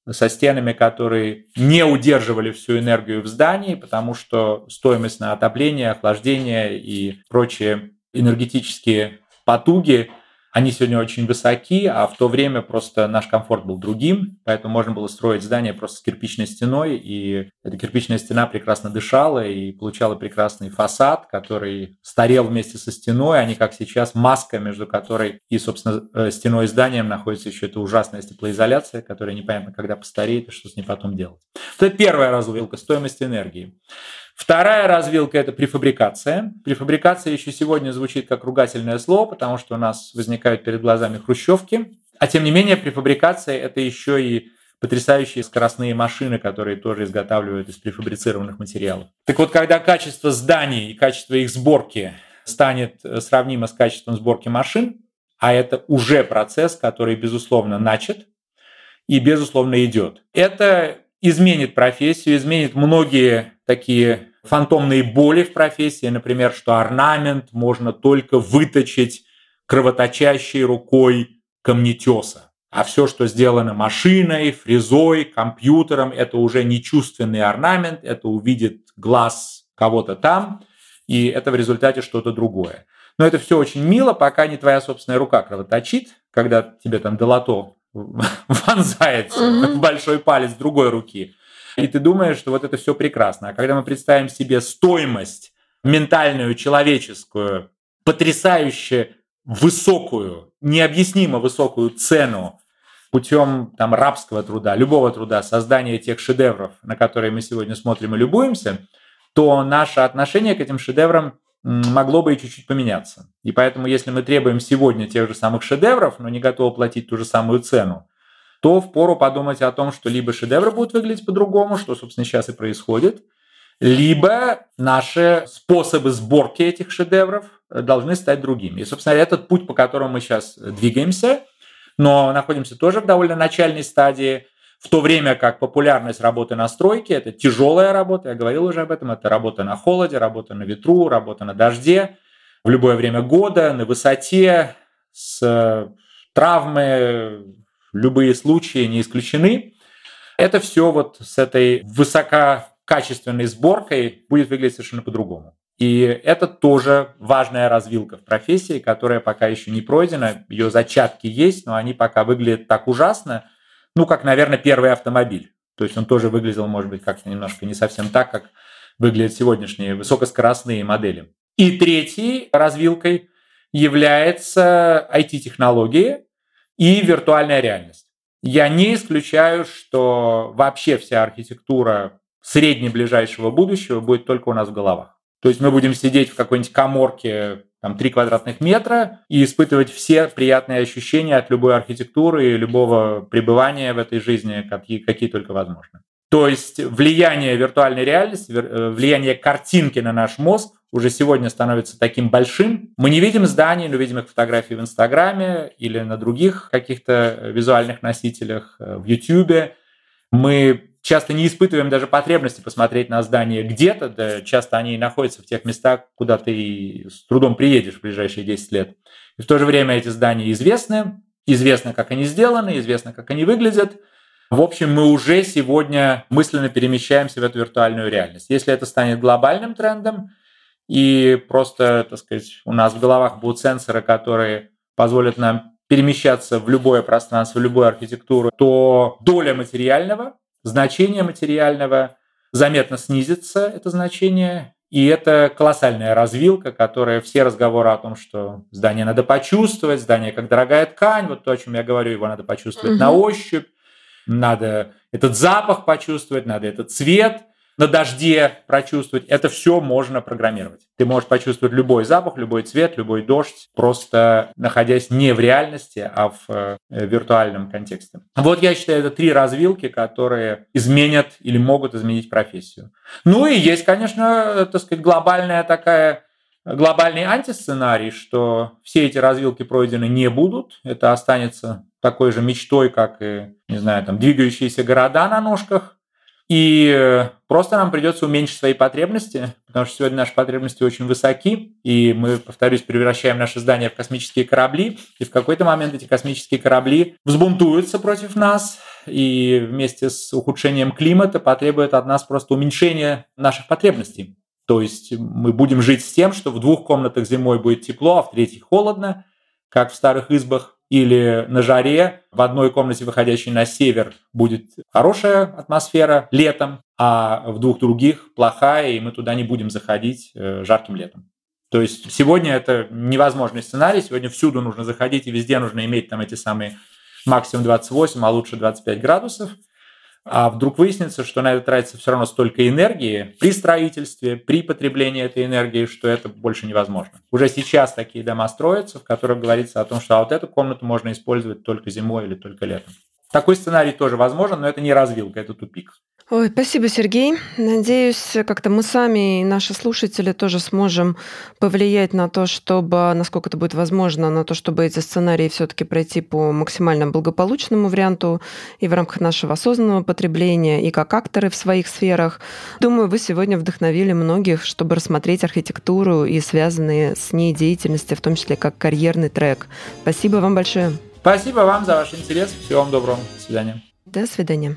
Speaker 2: со стенами, которые не удерживали всю энергию в здании, потому что стоимость на отопление, охлаждение и прочие энергетические потуги – они сегодня очень высоки, а в то время просто наш комфорт был другим, поэтому можно было строить здание просто с кирпичной стеной, и эта кирпичная стена прекрасно дышала и получала прекрасный фасад, который старел вместе со стеной, а не как сейчас маска, между которой и, собственно, э, стеной и зданием находится еще эта ужасная теплоизоляция, которая непонятно, когда постареет и что с ней потом делать. Это первая развилка – стоимость энергии. Вторая развилка – это префабрикация. Префабрикация еще сегодня звучит как ругательное слово, потому что у нас возникают перед глазами хрущевки. А тем не менее, префабрикация – это еще и потрясающие скоростные машины, которые тоже изготавливают из префабрицированных материалов. Так вот, когда качество зданий и качество их сборки станет сравнимо с качеством сборки машин, а это уже процесс, который, безусловно, начат и, безусловно, идет. Это изменит профессию, изменит многие такие фантомные боли в профессии, например, что орнамент можно только выточить кровоточащей рукой камнетеса. А все, что сделано машиной, фрезой, компьютером, это уже не чувственный орнамент, это увидит глаз кого-то там, и это в результате что-то другое. Но это все очень мило, пока не твоя собственная рука кровоточит, когда тебе там долото <laughs> вонзается mm-hmm. в большой палец другой руки. И ты думаешь, что вот это все прекрасно. А когда мы представим себе стоимость ментальную, человеческую, потрясающе высокую, необъяснимо высокую цену путем там, рабского труда, любого труда, создания тех шедевров, на которые мы сегодня смотрим и любуемся, то наше отношение к этим шедеврам могло бы и чуть-чуть поменяться. И поэтому, если мы требуем сегодня тех же самых шедевров, но не готовы платить ту же самую цену, то впору подумать о том, что либо шедевры будут выглядеть по-другому, что, собственно, сейчас и происходит, либо наши способы сборки этих шедевров должны стать другими. И, собственно, этот путь, по которому мы сейчас двигаемся, но находимся тоже в довольно начальной стадии, в то время как популярность работы на стройке – это тяжелая работа, я говорил уже об этом, это работа на холоде, работа на ветру, работа на дожде, в любое время года, на высоте, с травмы, любые случаи не исключены. Это все вот с этой высококачественной сборкой будет выглядеть совершенно по-другому. И это тоже важная развилка в профессии, которая пока еще не пройдена. Ее зачатки есть, но они пока выглядят так ужасно, ну, как, наверное, первый автомобиль. То есть он тоже выглядел, может быть, как-то немножко не совсем так, как выглядят сегодняшние высокоскоростные модели. И третьей развилкой является IT-технологии и виртуальная реальность. Я не исключаю, что вообще вся архитектура среднеближайшего будущего будет только у нас в головах. То есть мы будем сидеть в какой-нибудь коморке там 3 квадратных метра и испытывать все приятные ощущения от любой архитектуры и любого пребывания в этой жизни, какие, какие только возможны. То есть влияние виртуальной реальности, э, влияние картинки на наш мозг уже сегодня становится таким большим. Мы не видим зданий, но видим их фотографии в Инстаграме или на других каких-то визуальных носителях, э, в Ютубе. Мы часто не испытываем даже потребности посмотреть на здание где-то, да, часто они находятся в тех местах, куда ты с трудом приедешь в ближайшие 10 лет. И в то же время эти здания известны, известно, как они сделаны, известно, как они выглядят. В общем, мы уже сегодня мысленно перемещаемся в эту виртуальную реальность. Если это станет глобальным трендом, и просто, так сказать, у нас в головах будут сенсоры, которые позволят нам перемещаться в любое пространство, в любую архитектуру, то доля материального значение материального заметно снизится, это значение, и это колоссальная развилка, которая все разговоры о том, что здание надо почувствовать, здание как дорогая ткань, вот то, о чем я говорю, его надо почувствовать угу. на ощупь, надо этот запах почувствовать, надо этот цвет – на дожде прочувствовать. Это все можно программировать. Ты можешь почувствовать любой запах, любой цвет, любой дождь, просто находясь не в реальности, а в э, виртуальном контексте. Вот я считаю, это три развилки, которые изменят или могут изменить профессию. Ну и есть, конечно, так сказать, глобальная такая глобальный антисценарий, что все эти развилки пройдены не будут. Это останется такой же мечтой, как и, не знаю, там, двигающиеся города на ножках. И э, просто нам придется уменьшить свои потребности, потому что сегодня наши потребности очень высоки, и мы, повторюсь, превращаем наши здания в космические корабли, и в какой-то момент эти космические корабли взбунтуются против нас, и вместе с ухудшением климата потребуют от нас просто уменьшения наших потребностей. То есть мы будем жить с тем, что в двух комнатах зимой будет тепло, а в третьей холодно, как в старых избах, или на жаре в одной комнате, выходящей на север, будет хорошая атмосфера летом, а в двух других плохая, и мы туда не будем заходить э, жарким летом. То есть сегодня это невозможный сценарий, сегодня всюду нужно заходить, и везде нужно иметь там эти самые максимум 28, а лучше 25 градусов – а вдруг выяснится, что на это тратится все равно столько энергии при строительстве, при потреблении этой энергии, что это больше невозможно. Уже сейчас такие дома строятся, в которых говорится о том, что а вот эту комнату можно использовать только зимой или только летом. Такой сценарий тоже возможен, но это не развилка, это тупик.
Speaker 1: Ой, спасибо, Сергей. Надеюсь, как-то мы сами и наши слушатели тоже сможем повлиять на то, чтобы, насколько это будет возможно, на то, чтобы эти сценарии все-таки пройти по максимально благополучному варианту и в рамках нашего осознанного потребления, и как акторы в своих сферах. Думаю, вы сегодня вдохновили многих, чтобы рассмотреть архитектуру и связанные с ней деятельности, в том числе как карьерный трек. Спасибо вам большое.
Speaker 2: Спасибо вам за ваш интерес. Всего вам доброго. До свидания.
Speaker 1: До свидания.